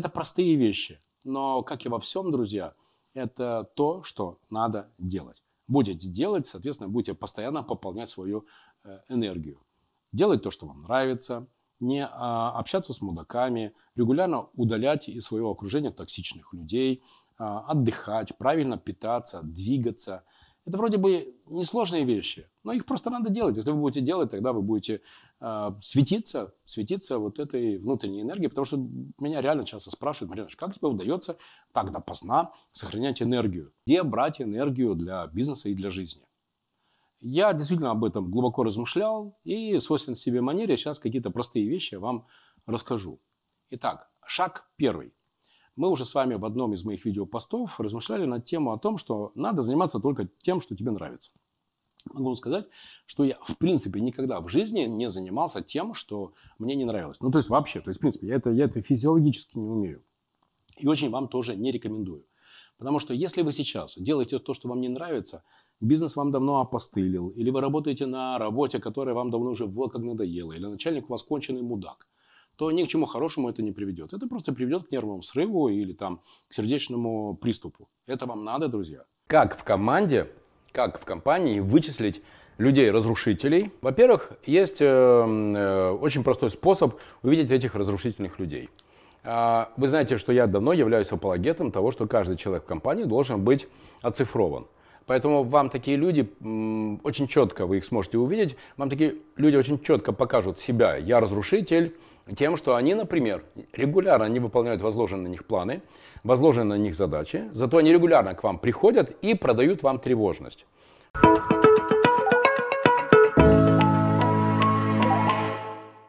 Это простые вещи. Но, как и во всем, друзья, это то, что надо делать. Будете делать, соответственно, будете постоянно пополнять свою э, энергию. Делать то, что вам нравится, не а, общаться с мудаками, регулярно удалять из своего окружения токсичных людей, а, отдыхать, правильно питаться, двигаться – это вроде бы несложные вещи, но их просто надо делать. Если вы будете делать, тогда вы будете э, светиться, светиться вот этой внутренней энергией, потому что меня реально часто спрашивают, Марина, как тебе удается так допоздна сохранять энергию? Где брать энергию для бизнеса и для жизни? Я действительно об этом глубоко размышлял и, свойственно себе манере, сейчас какие-то простые вещи вам расскажу. Итак, шаг первый. Мы уже с вами в одном из моих видеопостов размышляли над тему о том, что надо заниматься только тем, что тебе нравится. Могу вам сказать, что я, в принципе, никогда в жизни не занимался тем, что мне не нравилось. Ну, то есть вообще, то есть, в принципе, я это, я это физиологически не умею. И очень вам тоже не рекомендую. Потому что если вы сейчас делаете то, что вам не нравится, бизнес вам давно опостылил, или вы работаете на работе, которая вам давно уже вот как надоела, или начальник у вас конченый мудак – то ни к чему хорошему это не приведет. Это просто приведет к нервному срыву или там, к сердечному приступу. Это вам надо, друзья. Как в команде, как в компании вычислить людей-разрушителей? Во-первых, есть э, э, очень простой способ увидеть этих разрушительных людей. Э, вы знаете, что я давно являюсь апологетом того, что каждый человек в компании должен быть оцифрован. Поэтому вам такие люди, очень четко вы их сможете увидеть, вам такие люди очень четко покажут себя. Я разрушитель, тем, что они, например, регулярно не выполняют возложенные на них планы, возложенные на них задачи, зато они регулярно к вам приходят и продают вам тревожность.